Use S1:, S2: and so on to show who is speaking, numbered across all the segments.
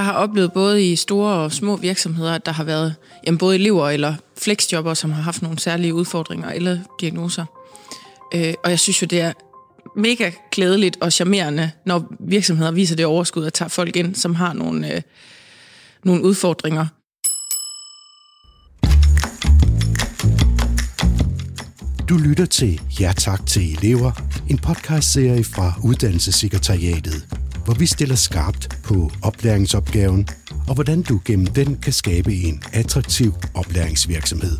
S1: Jeg har oplevet både i store og små virksomheder, at der har været jamen både elever eller flexjobber, som har haft nogle særlige udfordringer eller diagnoser. Øh, og jeg synes jo, det er mega glædeligt og charmerende, når virksomheder viser det overskud og tager folk ind, som har nogle, øh, nogle udfordringer.
S2: Du lytter til Ja tak til elever, en podcastserie fra Uddannelsessekretariatet, hvor vi stiller skarpt på oplæringsopgaven og hvordan du gennem den kan skabe en attraktiv oplæringsvirksomhed.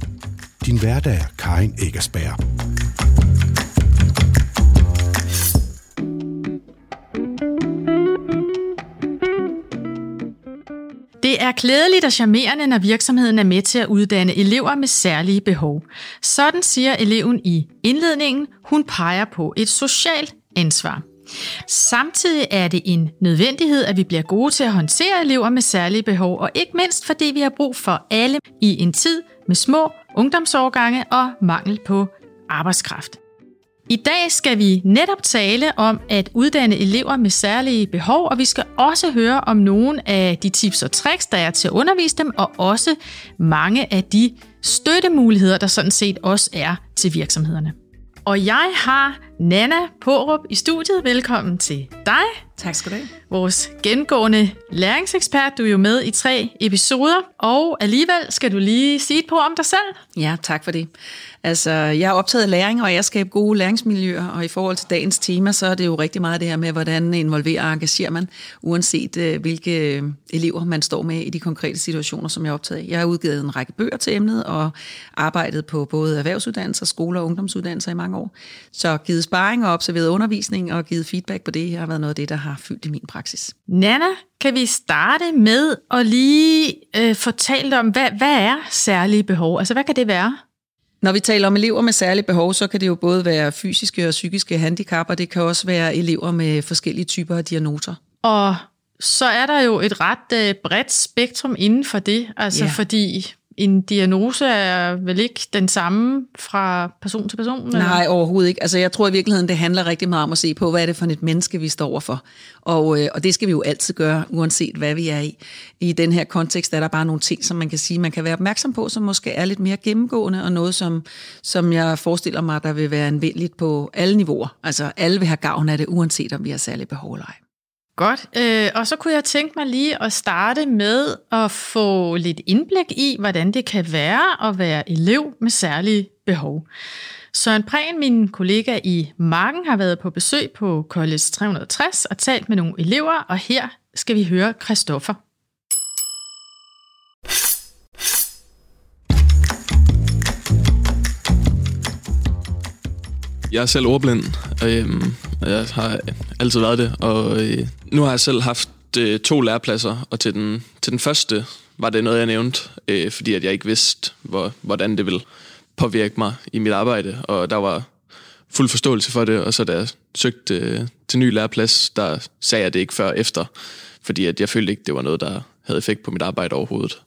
S2: Din hverdag er Karin Eggersberg.
S3: Det er klædeligt og charmerende, når virksomheden er med til at uddanne elever med særlige behov. Sådan siger eleven i indledningen. Hun peger på et socialt ansvar. Samtidig er det en nødvendighed, at vi bliver gode til at håndtere elever med særlige behov, og ikke mindst fordi vi har brug for alle i en tid med små ungdomsårgange og mangel på arbejdskraft. I dag skal vi netop tale om at uddanne elever med særlige behov, og vi skal også høre om nogle af de tips og tricks, der er til at undervise dem, og også mange af de støttemuligheder, der sådan set også er til virksomhederne. Og jeg har Nana Porup i studiet. Velkommen til dig.
S4: Tak skal du have.
S3: Vores gengående læringsekspert. Du er jo med i tre episoder, og alligevel skal du lige sige et på om dig selv.
S4: Ja, tak for det. Altså, jeg er optaget af læring, og jeg skaber gode læringsmiljøer, og i forhold til dagens tema, så er det jo rigtig meget det her med, hvordan involverer og engagerer man, uanset øh, hvilke øh, elever man står med i de konkrete situationer, som jeg er optaget af. Jeg har udgivet en række bøger til emnet, og arbejdet på både erhvervsuddannelser, skoler og ungdomsuddannelser i mange år. Så givet sparring og observeret undervisning og givet feedback på det, har været noget af det, der har fyldt i min praksis.
S3: Nana, kan vi starte med at lige øh, fortælle om, hvad, hvad er særlige behov? Altså, hvad kan det være?
S4: Når vi taler om elever med særlige behov, så kan det jo både være fysiske og psykiske handicap, og det kan også være elever med forskellige typer af diagnoser.
S3: Og så er der jo et ret øh, bredt spektrum inden for det, altså ja. fordi en diagnose er vel ikke den samme fra person til person? Eller?
S4: Nej, overhovedet ikke. Altså, jeg tror i virkeligheden, det handler rigtig meget om at se på, hvad er det for et menneske, vi står overfor. Og, øh, og det skal vi jo altid gøre, uanset hvad vi er i. I den her kontekst er der bare nogle ting, som man kan sige, man kan være opmærksom på, som måske er lidt mere gennemgående, og noget, som, som jeg forestiller mig, der vil være anvendeligt på alle niveauer. Altså, alle vil have gavn af det, uanset om vi har særlige behov eller ej.
S3: Godt, øh, og så kunne jeg tænke mig lige at starte med at få lidt indblik i, hvordan det kan være at være elev med særlige behov. Søren Prehn, min kollega i Marken, har været på besøg på College 360 og talt med nogle elever, og her skal vi høre Christoffer.
S5: Jeg er selv ordblind, og øhm, jeg har altid været det, og øh, nu har jeg selv haft øh, to lærepladser, og til den, til den første var det noget, jeg nævnte, øh, fordi at jeg ikke vidste, hvor, hvordan det ville påvirke mig i mit arbejde, og der var fuld forståelse for det, og så da jeg søgte øh, til ny læreplads, der sagde jeg det ikke før efter, fordi at jeg følte ikke, det var noget, der havde effekt på mit arbejde overhovedet.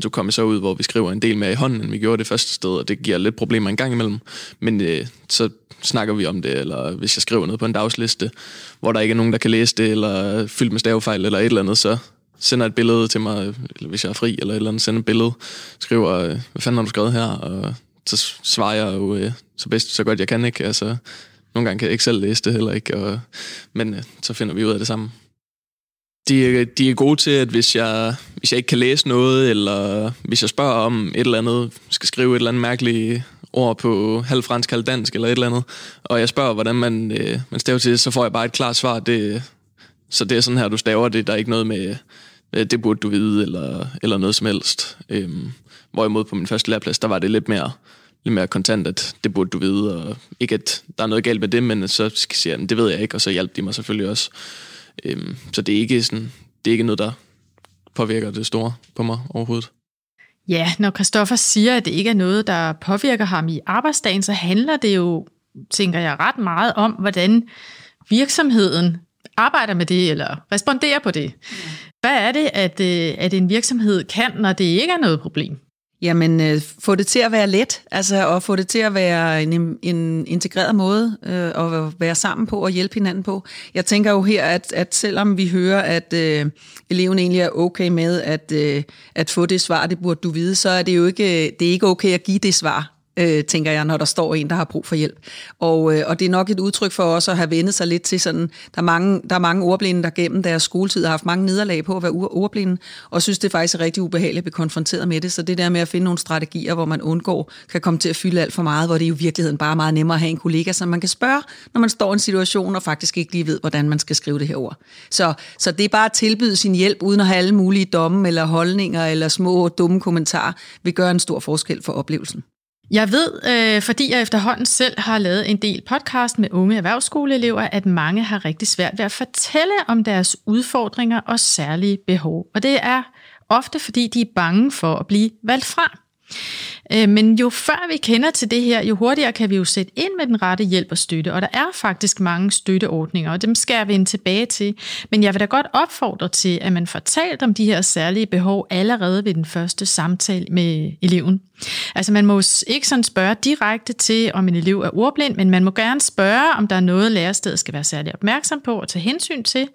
S5: Så kom jeg så ud, hvor vi skriver en del mere i hånden, end vi gjorde det første sted, og det giver lidt problemer en gang imellem. Men øh, så snakker vi om det, eller hvis jeg skriver noget på en dagsliste, hvor der ikke er nogen, der kan læse det, eller fyldt med stavefejl eller et eller andet, så sender et billede til mig, eller hvis jeg er fri, eller et eller andet, sender et billede, skriver, øh, hvad fanden har du skrevet her, og så svarer jeg jo øh, så bedst, så godt jeg kan, ikke? Altså, nogle gange kan jeg ikke selv læse det heller ikke, og, men øh, så finder vi ud af det sammen de, de er gode til, at hvis jeg, hvis jeg ikke kan læse noget, eller hvis jeg spørger om et eller andet, skal skrive et eller andet mærkeligt ord på halv fransk, halv dansk, eller et eller andet, og jeg spørger, hvordan man, øh, man staver til det, så får jeg bare et klart svar. Det, så det er sådan her, du staver det. Der er ikke noget med, øh, det burde du vide, eller, eller noget som helst. Øhm, hvorimod på min første læreplads, der var det lidt mere, lidt mere kontant, at det burde du vide, og ikke at der er noget galt med det, men så siger jeg, det ved jeg ikke, og så hjalp de mig selvfølgelig også. Øhm, så det er, ikke sådan, det er ikke noget, der påvirker det store på mig overhovedet.
S3: Ja, når Christoffer siger, at det ikke er noget, der påvirker ham i arbejdsdagen, så handler det jo, tænker jeg, ret meget om, hvordan virksomheden arbejder med det, eller responderer på det. Hvad er det, at, øh, at en virksomhed kan, når det ikke er noget problem?
S4: Jamen, øh, få det til at være let, altså, og få det til at være en, en integreret måde øh, at være sammen på og hjælpe hinanden på. Jeg tænker jo her, at, at selvom vi hører, at øh, eleven egentlig er okay med at, øh, at få det svar, det burde du vide, så er det jo ikke, det er ikke okay at give det svar øh, tænker jeg, når der står en, der har brug for hjælp. Og, øh, og det er nok et udtryk for os at have vendet sig lidt til sådan, der er mange, der er mange ordblinde, der gennem deres skoletid har haft mange nederlag på at være ordblinde, og synes, det er faktisk rigtig ubehageligt at blive konfronteret med det. Så det der med at finde nogle strategier, hvor man undgår, kan komme til at fylde alt for meget, hvor det er i virkeligheden bare meget nemmere at have en kollega, som man kan spørge, når man står i en situation og faktisk ikke lige ved, hvordan man skal skrive det her ord. Så, så det er bare at tilbyde sin hjælp, uden at have alle mulige domme eller holdninger eller små dumme kommentarer, vil gøre en stor forskel for oplevelsen.
S3: Jeg ved, øh, fordi jeg efterhånden selv har lavet en del podcast med unge erhvervsskoleelever, at mange har rigtig svært ved at fortælle om deres udfordringer og særlige behov. Og det er ofte, fordi de er bange for at blive valgt fra. Øh, men jo før vi kender til det her, jo hurtigere kan vi jo sætte ind med den rette hjælp og støtte. Og der er faktisk mange støtteordninger, og dem skal jeg vende tilbage til. Men jeg vil da godt opfordre til, at man får talt om de her særlige behov allerede ved den første samtale med eleven. Altså man må ikke sådan spørge direkte til, om en elev er ordblind, men man må gerne spørge, om der er noget, lærerstedet skal være særlig opmærksom på og tage hensyn til.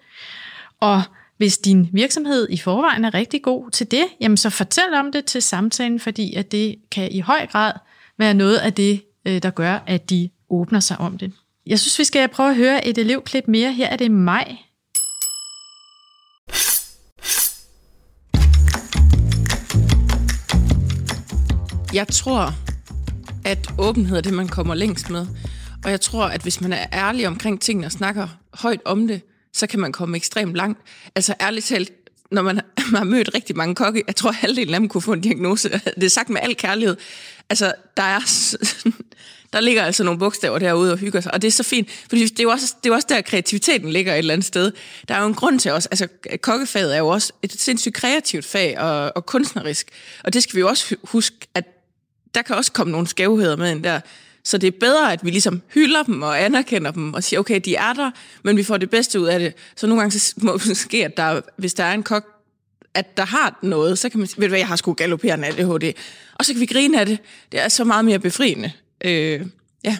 S3: Og hvis din virksomhed i forvejen er rigtig god til det, jamen så fortæl om det til samtalen, fordi at det kan i høj grad være noget af det, øh, der gør, at de åbner sig om det. Jeg synes, vi skal prøve at høre et elevklip mere. Her er det maj.
S1: Jeg tror, at åbenhed er det, man kommer længst med. Og jeg tror, at hvis man er ærlig omkring tingene og snakker højt om det, så kan man komme ekstremt langt. Altså ærligt talt, når man har mødt rigtig mange kokke, jeg tror halvdelen af dem kunne få en diagnose. Det er sagt med al kærlighed. Altså, der er, der ligger altså nogle bogstaver derude og hygger sig, og det er så fint, fordi det er jo også, det er også der, kreativiteten ligger et eller andet sted. Der er jo en grund til os, altså kokkefaget er jo også et sindssygt kreativt fag og, og kunstnerisk, og det skal vi jo også huske, at der kan også komme nogle skævheder med ind der. Så det er bedre, at vi ligesom hylder dem og anerkender dem og siger, okay, de er der, men vi får det bedste ud af det. Så nogle gange så må det ske, at der, hvis der er en kok, at der har noget, så kan man sige, ved du hvad, jeg har sgu galopperende ADHD. Og så kan vi grine af det. Det er så meget mere befriende. Øh, ja.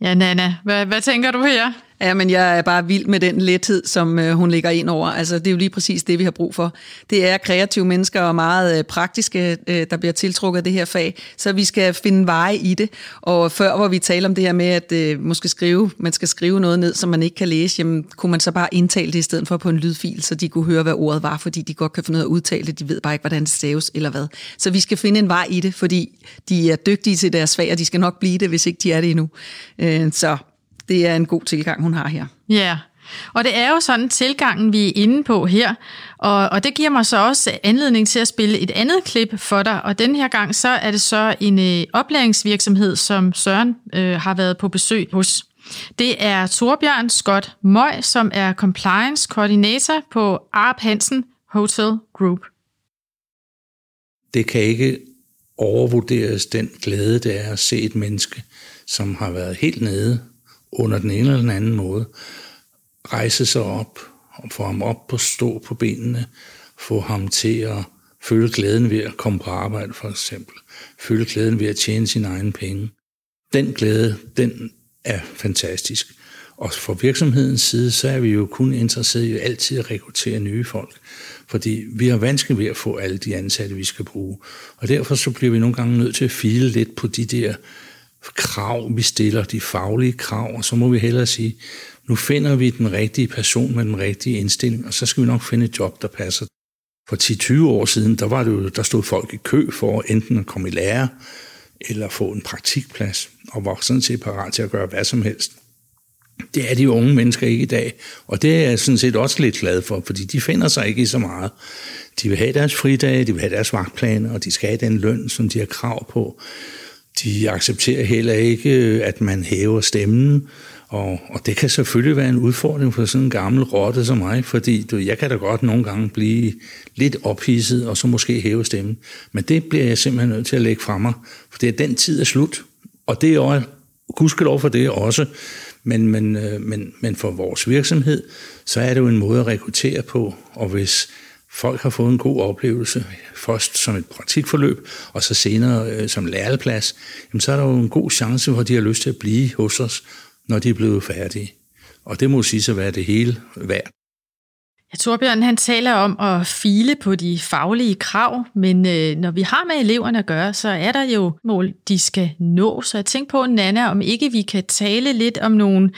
S3: Ja, Nana, hvad, hvad tænker du her?
S4: Ja, men jeg er bare vild med den lethed, som øh, hun ligger ind over. Altså, det er jo lige præcis det, vi har brug for. Det er kreative mennesker og meget øh, praktiske, øh, der bliver tiltrukket af det her fag, så vi skal finde veje i det. Og før, hvor vi taler om det her med, at øh, måske skrive, man skal skrive noget ned, som man ikke kan læse, jamen, kunne man så bare indtale det i stedet for på en lydfil, så de kunne høre, hvad ordet var, fordi de godt kan finde ud af at udtale det. De ved bare ikke, hvordan det staves eller hvad. Så vi skal finde en vej i det, fordi de er dygtige til deres fag, og de skal nok blive det, hvis ikke de er det endnu. Øh, så det er en god tilgang, hun har her.
S3: Ja, yeah. og det er jo sådan tilgangen, vi er inde på her, og, og det giver mig så også anledning til at spille et andet klip for dig, og den her gang så er det så en øh, oplæringsvirksomhed, som Søren øh, har været på besøg hos. Det er Torbjørn Scott Møj, som er compliance koordinator på Arp Hansen Hotel Group.
S6: Det kan ikke overvurderes den glæde, det er at se et menneske, som har været helt nede under den ene eller den anden måde, rejse sig op og få ham op på stå på benene, få ham til at føle glæden ved at komme på arbejde for eksempel, føle glæden ved at tjene sine egne penge. Den glæde, den er fantastisk. Og fra virksomhedens side, så er vi jo kun interesseret i altid at rekruttere nye folk. Fordi vi har vanskeligt ved at få alle de ansatte, vi skal bruge. Og derfor så bliver vi nogle gange nødt til at file lidt på de der krav, vi stiller, de faglige krav, og så må vi hellere sige, nu finder vi den rigtige person med den rigtige indstilling, og så skal vi nok finde et job, der passer. For 10-20 år siden, der, var det jo, der stod folk i kø for enten at komme i lære, eller få en praktikplads, og var sådan set parat til at gøre hvad som helst. Det er de unge mennesker ikke i dag, og det er jeg sådan set også lidt glad for, fordi de finder sig ikke i så meget. De vil have deres fridage, de vil have deres vagtplaner, og de skal have den løn, som de har krav på. De accepterer heller ikke, øh, at man hæver stemmen, og, og det kan selvfølgelig være en udfordring for sådan en gammel rotte som mig, fordi du, jeg kan da godt nogle gange blive lidt ophidset, og så måske hæve stemmen. Men det bliver jeg simpelthen nødt til at lægge fra mig, for det er den tid er slut. Og det er også, gudskelov for det også, men, men, øh, men, men for vores virksomhed, så er det jo en måde at rekruttere på, og hvis folk har fået en god oplevelse, først som et praktikforløb, og så senere øh, som læreplads, jamen så er der jo en god chance for, at de har lyst til at blive hos os, når de er blevet færdige. Og det må sige sig være det hele værd.
S3: Ja, Torbjørn han taler om at file på de faglige krav, men øh, når vi har med eleverne at gøre, så er der jo mål, de skal nå. Så jeg tænkte på, Nana, om ikke vi kan tale lidt om nogle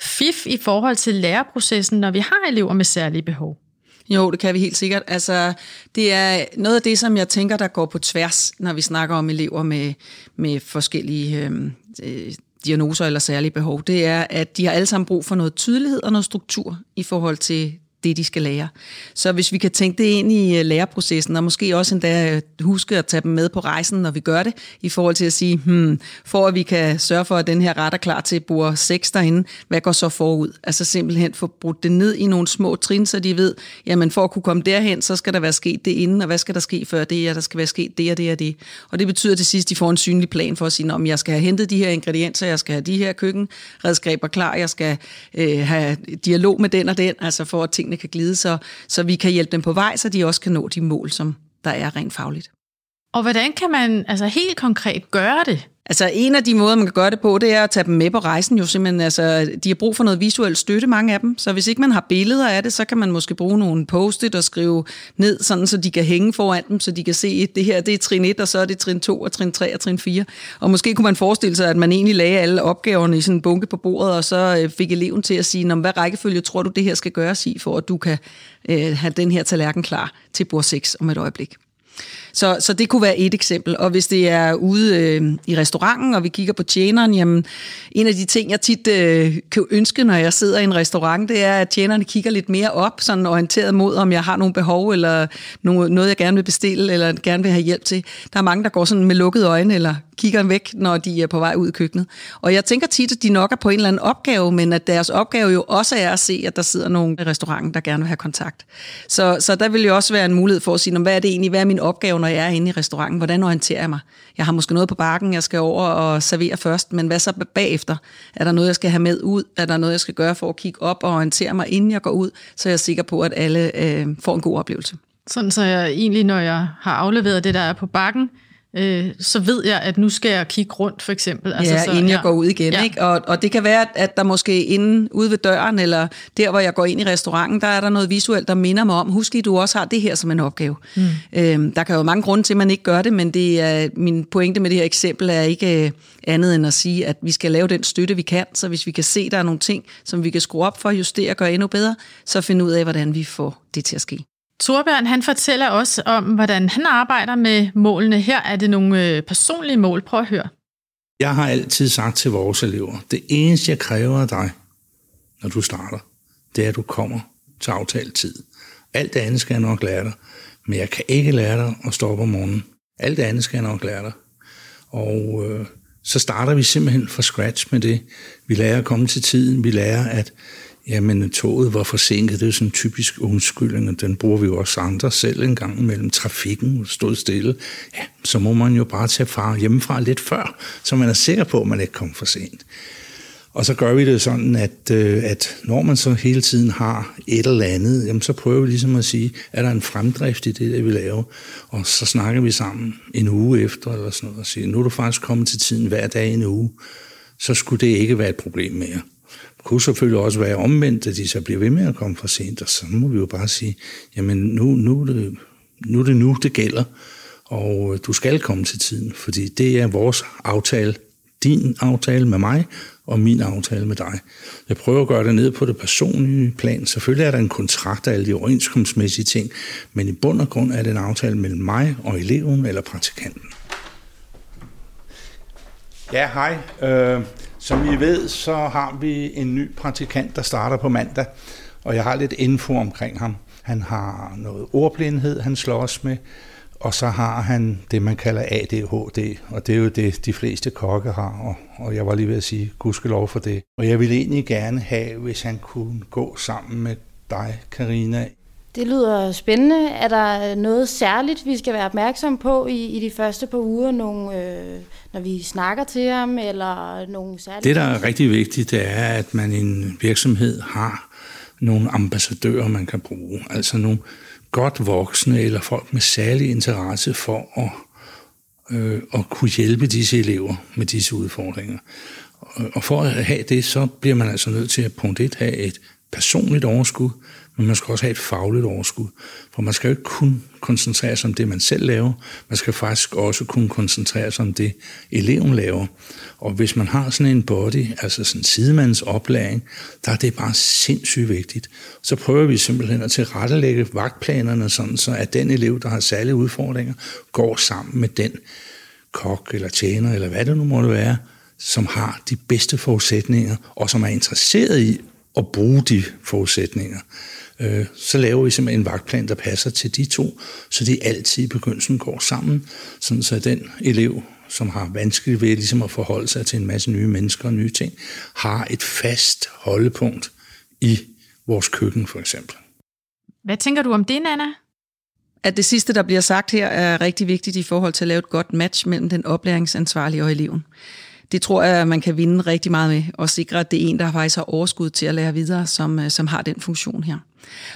S3: fif i forhold til læreprocessen, når vi har elever med særlige behov.
S4: Jo, det kan vi helt sikkert. Altså, det er noget af det, som jeg tænker, der går på tværs, når vi snakker om elever med, med forskellige øhm, øh, diagnoser eller særlige behov. Det er, at de har alle sammen brug for noget tydelighed og noget struktur i forhold til det, de skal lære. Så hvis vi kan tænke det ind i øh, læreprocessen, og måske også endda øh, huske at tage dem med på rejsen, når vi gør det, i forhold til at sige, hmm, for at vi kan sørge for, at den her ret er klar til bord 6 derinde, hvad går så forud? Altså simpelthen få brudt det ned i nogle små trin, så de ved, jamen for at kunne komme derhen, så skal der være sket det inden, og hvad skal der ske før det, ja, der skal være sket det og det og det. Og det betyder til sidst, at de får en synlig plan for at sige, om jeg skal have hentet de her ingredienser, jeg skal have de her køkkenredskaber klar, jeg skal øh, have dialog med den og den, altså for at tingene kan glide, så, så vi kan hjælpe dem på vej, så de også kan nå de mål, som der er rent fagligt.
S3: Og hvordan kan man altså helt konkret gøre det?
S4: Altså en af de måder, man kan gøre det på, det er at tage dem med på rejsen. Jo simpelthen, altså, de har brug for noget visuel støtte, mange af dem. Så hvis ikke man har billeder af det, så kan man måske bruge nogle post-it og skrive ned, sådan, så de kan hænge foran dem, så de kan se, at det her det er trin 1, og så er det trin 2, og trin 3 og trin 4. Og måske kunne man forestille sig, at man egentlig lagde alle opgaverne i sådan en bunke på bordet, og så øh, fik eleven til at sige, hvad rækkefølge tror du, det her skal gøres i, for at du kan øh, have den her tallerken klar til bord 6 om et øjeblik. Så, så det kunne være et eksempel. Og hvis det er ude øh, i restauranten, og vi kigger på tjeneren, jamen en af de ting, jeg tit øh, kan ønske, når jeg sidder i en restaurant, det er, at tjenerne kigger lidt mere op, sådan orienteret mod, om jeg har nogle behov, eller noget, jeg gerne vil bestille, eller gerne vil have hjælp til. Der er mange, der går sådan med lukkede øjne, eller kigger væk, når de er på vej ud i køkkenet. Og jeg tænker tit, at de nok er på en eller anden opgave, men at deres opgave jo også er at se, at der sidder nogen i restauranten, der gerne vil have kontakt. Så, så der vil jo også være en mulighed for at sige, hvad er det egentlig, hvad er min opgave, når jeg er inde i restauranten? Hvordan orienterer jeg mig? Jeg har måske noget på bakken, jeg skal over og servere først, men hvad så bagefter? Er der noget, jeg skal have med ud? Er der noget, jeg skal gøre for at kigge op og orientere mig, inden jeg går ud? Så jeg er sikker på, at alle øh, får en god oplevelse.
S3: Sådan så jeg egentlig, når jeg har afleveret det, der er på bakken, øh, så ved jeg, at nu skal jeg kigge rundt, for eksempel.
S4: Altså, ja, så, inden jeg ja. går ud igen. Ja. Ikke? Og, og det kan være, at der måske inde ude ved døren, eller der, hvor jeg går ind i restauranten, der er der noget visuelt, der minder mig om, husk lige, du også har det her som en opgave. Mm. Øhm, der kan jo mange grunde til, at man ikke gør det, men det er, min pointe med det her eksempel er ikke øh, andet end at sige, at vi skal lave den støtte, vi kan, så hvis vi kan se, der er nogle ting, som vi kan skrue op for, justere og gøre endnu bedre, så finde ud af, hvordan vi får det til at ske.
S3: Torbjørn han fortæller også om, hvordan han arbejder med målene. Her er det nogle øh, personlige mål. Prøv at høre.
S6: Jeg har altid sagt til vores elever, det eneste jeg kræver af dig, når du starter, det er, at du kommer til aftalt tid. Alt det andet skal jeg nok lære dig, men jeg kan ikke lære dig at stå om morgenen. Alt det andet skal jeg nok lære dig. Og øh, så starter vi simpelthen fra scratch med det. Vi lærer at komme til tiden. Vi lærer, at Jamen, toget var forsinket. Det er sådan en typisk undskyldning, og den bruger vi jo også andre selv en gang mellem trafikken stod stille. Ja, så må man jo bare tage far hjemmefra lidt før, så man er sikker på, at man ikke kommer for sent. Og så gør vi det sådan, at, øh, at når man så hele tiden har et eller andet, jamen så prøver vi ligesom at sige, er der en fremdrift i det, der vi laver? Og så snakker vi sammen en uge efter, eller sådan noget, og siger, nu er du faktisk kommet til tiden hver dag en uge, så skulle det ikke være et problem mere kunne selvfølgelig også være omvendt, at de så bliver ved med at komme for sent, og så må vi jo bare sige, jamen nu, nu, er, det, nu er det nu, det gælder, og øh, du skal komme til tiden, fordi det er vores aftale, din aftale med mig, og min aftale med dig. Jeg prøver at gøre det ned på det personlige plan. Selvfølgelig er der en kontrakt og alle de overenskomstmæssige ting, men i bund og grund er det en aftale mellem mig og eleven eller praktikanten. Ja, hej. Øh, som I ved, så har vi en ny praktikant, der starter på mandag, og jeg har lidt info omkring ham. Han har noget ordblindhed, han slås med, og så har han det, man kalder ADHD, og det er jo det, de fleste kokke har, og, og jeg var lige ved at sige, gudskelov for det. Og jeg ville egentlig gerne have, hvis han kunne gå sammen med dig, Karina,
S7: det lyder spændende. Er der noget særligt, vi skal være opmærksom på i, i de første par uger, nogle, øh, når vi snakker til ham, eller nogle særlige...
S6: Det, der er rigtig vigtigt, det er, at man i en virksomhed har nogle ambassadører, man kan bruge. Altså nogle godt voksne eller folk med særlig interesse for at, øh, at kunne hjælpe disse elever med disse udfordringer. Og for at have det, så bliver man altså nødt til at punkt 1 have et personligt overskud, men man skal også have et fagligt overskud. For man skal jo ikke kun koncentrere sig om det, man selv laver, man skal faktisk også kunne koncentrere sig om det, eleven laver. Og hvis man har sådan en body, altså sådan en sidemands oplæring, der er det bare sindssygt vigtigt. Så prøver vi simpelthen at tilrettelægge vagtplanerne sådan, så at den elev, der har særlige udfordringer, går sammen med den kok eller tjener, eller hvad det nu måtte være, som har de bedste forudsætninger, og som er interesseret i at bruge de forudsætninger. Øh, så laver vi simpelthen en vagtplan, der passer til de to, så de altid i begyndelsen går sammen, sådan så den elev, som har vanskeligt ved ligesom at forholde sig til en masse nye mennesker og nye ting, har et fast holdepunkt i vores køkken for eksempel.
S3: Hvad tænker du om det, Nana?
S4: At det sidste, der bliver sagt her, er rigtig vigtigt i forhold til at lave et godt match mellem den oplæringsansvarlige og eleven det tror jeg, man kan vinde rigtig meget med, og sikre, at det er en, der faktisk har overskud til at lære videre, som, øh, som har den funktion her.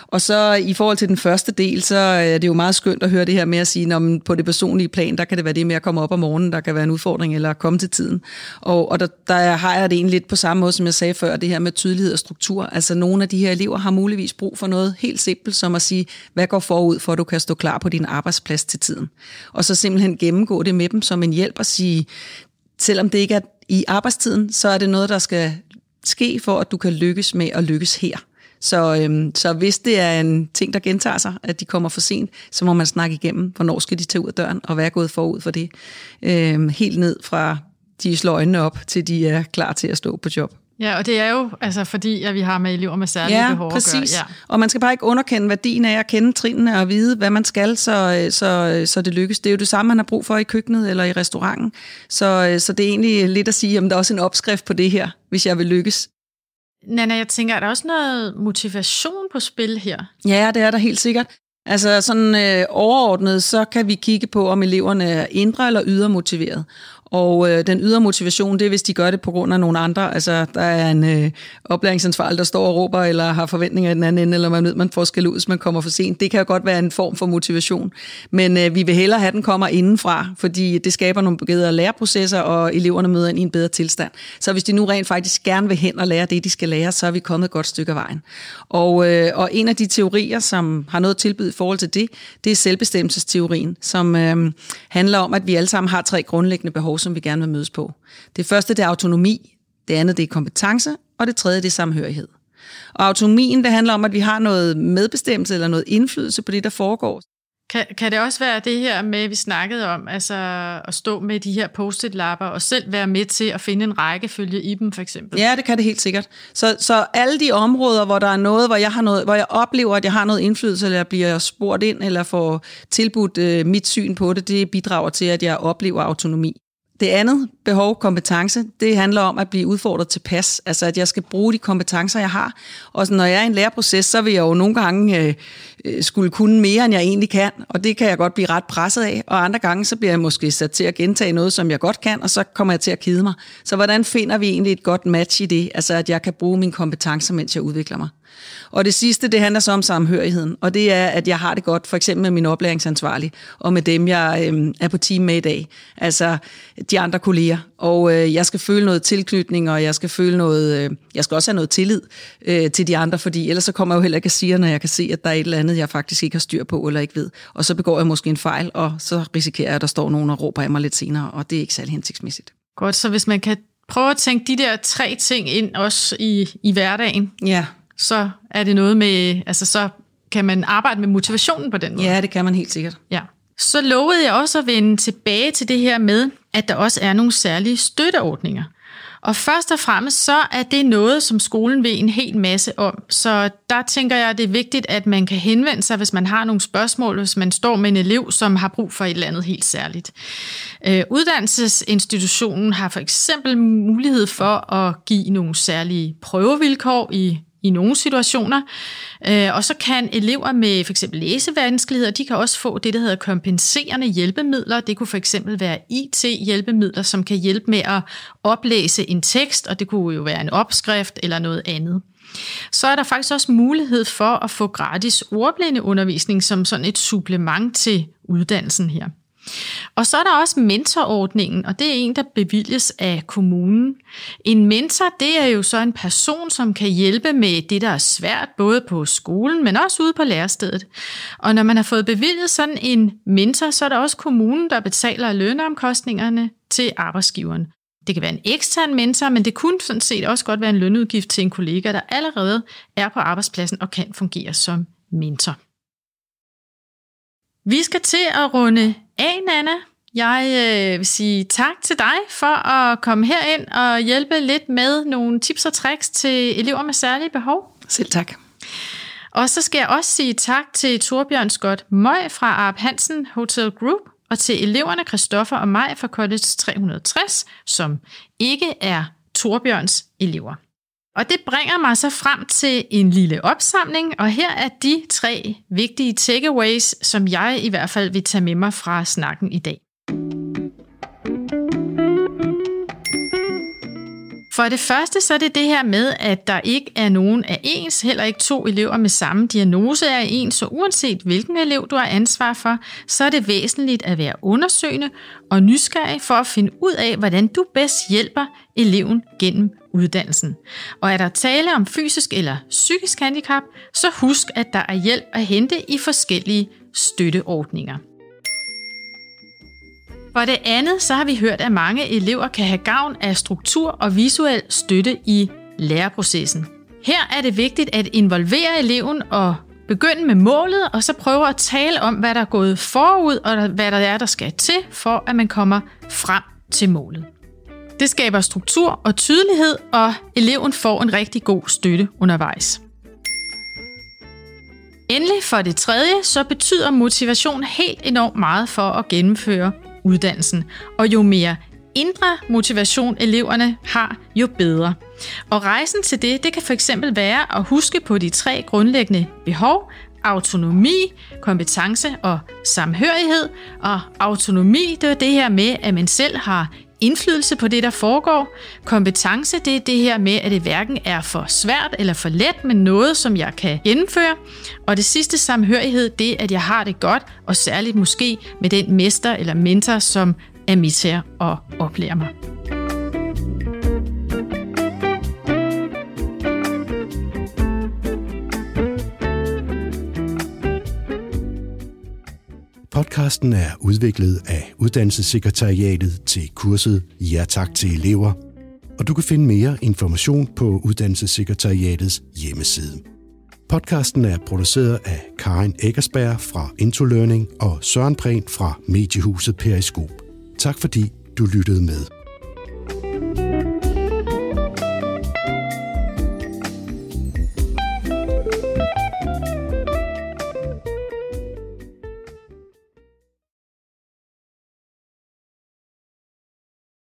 S4: Og så i forhold til den første del, så er det jo meget skønt at høre det her med at sige, at på det personlige plan, der kan det være det med at komme op om morgenen, der kan være en udfordring, eller komme til tiden. Og, og der, der har jeg det egentlig lidt på samme måde, som jeg sagde før, det her med tydelighed og struktur. Altså nogle af de her elever har muligvis brug for noget helt simpelt, som at sige, hvad går forud for, at du kan stå klar på din arbejdsplads til tiden. Og så simpelthen gennemgå det med dem som en hjælp og sige, selvom det ikke er i arbejdstiden, så er det noget, der skal ske for, at du kan lykkes med at lykkes her. Så, øhm, så hvis det er en ting, der gentager sig, at de kommer for sent, så må man snakke igennem, hvornår skal de tage ud af døren, og hvad er gået forud for det. Øhm, helt ned fra de slår øjnene op, til de er klar til at stå på job.
S3: Ja, og det er jo altså fordi, at vi har med elever med særlige
S4: ja,
S3: behov
S4: præcis.
S3: at gøre. Ja,
S4: Og man skal bare ikke underkende værdien af at kende trinene og vide, hvad man skal, så, så, så det lykkes. Det er jo det samme, man har brug for i køkkenet eller i restauranten. Så, så det er egentlig lidt at sige, om der er også en opskrift på det her, hvis jeg vil lykkes.
S3: Nana, jeg tænker, er der også noget motivation på spil her?
S4: Ja, det er der helt sikkert. Altså sådan øh, overordnet, så kan vi kigge på, om eleverne er indre eller ydre motiveret. Og øh, den ydre motivation, det er, hvis de gør det på grund af nogle andre. Altså, der er en øh, oplæringsansvarlig, der står og råber, eller har forventninger i den anden ende, eller man ved, man får skal ud, hvis man kommer for sent. Det kan jo godt være en form for motivation. Men øh, vi vil hellere have, at den kommer indenfra, fordi det skaber nogle bedre læreprocesser, og eleverne møder ind i en bedre tilstand. Så hvis de nu rent faktisk gerne vil hen og lære det, de skal lære, så er vi kommet et godt stykke af vejen. Og, øh, og en af de teorier, som har noget tilbyde i forhold til det, det er selvbestemmelsesteorien, som øh, handler om, at vi alle sammen har tre grundlæggende behov, som vi gerne vil mødes på. Det første det er autonomi, det andet det er kompetence, og det tredje det er samhørighed. Og autonomien, det handler om, at vi har noget medbestemmelse eller noget indflydelse på det, der foregår.
S3: Kan, kan det også være det her med, vi snakkede om, altså at stå med de her post-it-lapper og selv være med til at finde en rækkefølge i dem, for eksempel?
S4: Ja, det kan det helt sikkert. Så, så alle de områder, hvor der er noget, hvor jeg, har noget, hvor jeg oplever, at jeg har noget indflydelse, eller jeg bliver spurgt ind, eller får tilbudt øh, mit syn på det, det bidrager til, at jeg oplever autonomi. Det andet behov, kompetence, det handler om at blive udfordret til pas. Altså, at jeg skal bruge de kompetencer, jeg har. Og når jeg er i en læreproces, så vil jeg jo nogle gange øh, øh, skulle kunne mere, end jeg egentlig kan. Og det kan jeg godt blive ret presset af. Og andre gange, så bliver jeg måske sat til at gentage noget, som jeg godt kan, og så kommer jeg til at kede mig. Så hvordan finder vi egentlig et godt match i det? Altså, at jeg kan bruge mine kompetencer, mens jeg udvikler mig. Og det sidste, det handler så om samhørigheden, og det er, at jeg har det godt, for eksempel med min oplæringsansvarlig, og med dem, jeg øh, er på team med i dag, altså de andre kolleger. Og øh, jeg skal føle noget tilknytning, og jeg skal føle noget, øh, jeg skal også have noget tillid øh, til de andre, fordi ellers så kommer jeg jo heller ikke at sige, når jeg kan se, at der er et eller andet, jeg faktisk ikke har styr på, eller ikke ved. Og så begår jeg måske en fejl, og så risikerer jeg, at der står nogen og råber af mig lidt senere, og det er ikke særlig hensigtsmæssigt.
S3: Godt, så hvis man kan prøve at tænke de der tre ting ind også i, i hverdagen,
S4: Ja,
S3: så er det noget med, altså så kan man arbejde med motivationen på den måde.
S4: ja det kan man helt sikkert.
S3: Ja. Så lovede jeg også at vende tilbage til det her med, at der også er nogle særlige støtteordninger. Og først og fremmest så er det noget, som skolen ved en hel masse om. Så der tænker jeg, at det er vigtigt, at man kan henvende sig, hvis man har nogle spørgsmål, hvis man står med en elev, som har brug for et eller andet helt særligt. Øh, uddannelsesinstitutionen har for eksempel mulighed for at give nogle særlige prøvevilkår i i nogle situationer. Øh, og så kan elever med for eksempel læsevanskeligheder, de kan også få det, der hedder kompenserende hjælpemidler. Det kunne for eksempel være IT-hjælpemidler, som kan hjælpe med at oplæse en tekst, og det kunne jo være en opskrift eller noget andet. så er der faktisk også mulighed for at få gratis ordblindeundervisning som sådan et supplement til uddannelsen her. Og så er der også mentorordningen, og det er en, der bevilges af kommunen. En mentor, det er jo så en person, som kan hjælpe med det, der er svært, både på skolen, men også ude på lærestedet. Og når man har fået bevilget sådan en mentor, så er der også kommunen, der betaler lønomkostningerne til arbejdsgiveren. Det kan være en ekstern mentor, men det kunne sådan set også godt være en lønudgift til en kollega, der allerede er på arbejdspladsen og kan fungere som mentor. Vi skal til at runde af, Nana. Jeg øh, vil sige tak til dig for at komme herind og hjælpe lidt med nogle tips og tricks til elever med særlige behov.
S4: Selv tak.
S3: Og så skal jeg også sige tak til Torbjørn Scott Møg fra Arp Hansen Hotel Group, og til eleverne Christoffer og mig fra College 360, som ikke er Torbjørns elever. Og det bringer mig så frem til en lille opsamling, og her er de tre vigtige takeaways, som jeg i hvert fald vil tage med mig fra snakken i dag. For det første så er det det her med, at der ikke er nogen af ens, heller ikke to elever med samme diagnose er ens, så uanset hvilken elev du har ansvar for, så er det væsentligt at være undersøgende og nysgerrig for at finde ud af, hvordan du bedst hjælper eleven gennem uddannelsen. Og er der tale om fysisk eller psykisk handicap, så husk, at der er hjælp at hente i forskellige støtteordninger. For det andet, så har vi hørt, at mange elever kan have gavn af struktur og visuel støtte i læreprocessen. Her er det vigtigt at involvere eleven og begynde med målet, og så prøve at tale om, hvad der er gået forud, og hvad der er, der skal til, for at man kommer frem til målet. Det skaber struktur og tydelighed, og eleven får en rigtig god støtte undervejs. Endelig for det tredje, så betyder motivation helt enormt meget for at gennemføre uddannelsen. Og jo mere indre motivation eleverne har, jo bedre. Og rejsen til det, det kan for eksempel være at huske på de tre grundlæggende behov, autonomi, kompetence og samhørighed. Og autonomi, det er det her med, at man selv har indflydelse på det, der foregår. Kompetence, det er det her med, at det hverken er for svært eller for let, men noget, som jeg kan gennemføre. Og det sidste samhørighed, det er, at jeg har det godt, og særligt måske med den mester eller mentor, som er med til at oplære mig.
S2: Podcasten er udviklet af Uddannelsessekretariatet til kurset Ja tak til elever, og du kan finde mere information på Uddannelsessekretariatets hjemmeside. Podcasten er produceret af Karin Eggersberg fra Intolearning og Søren Prehn fra Mediehuset Periskop. Tak fordi du lyttede med.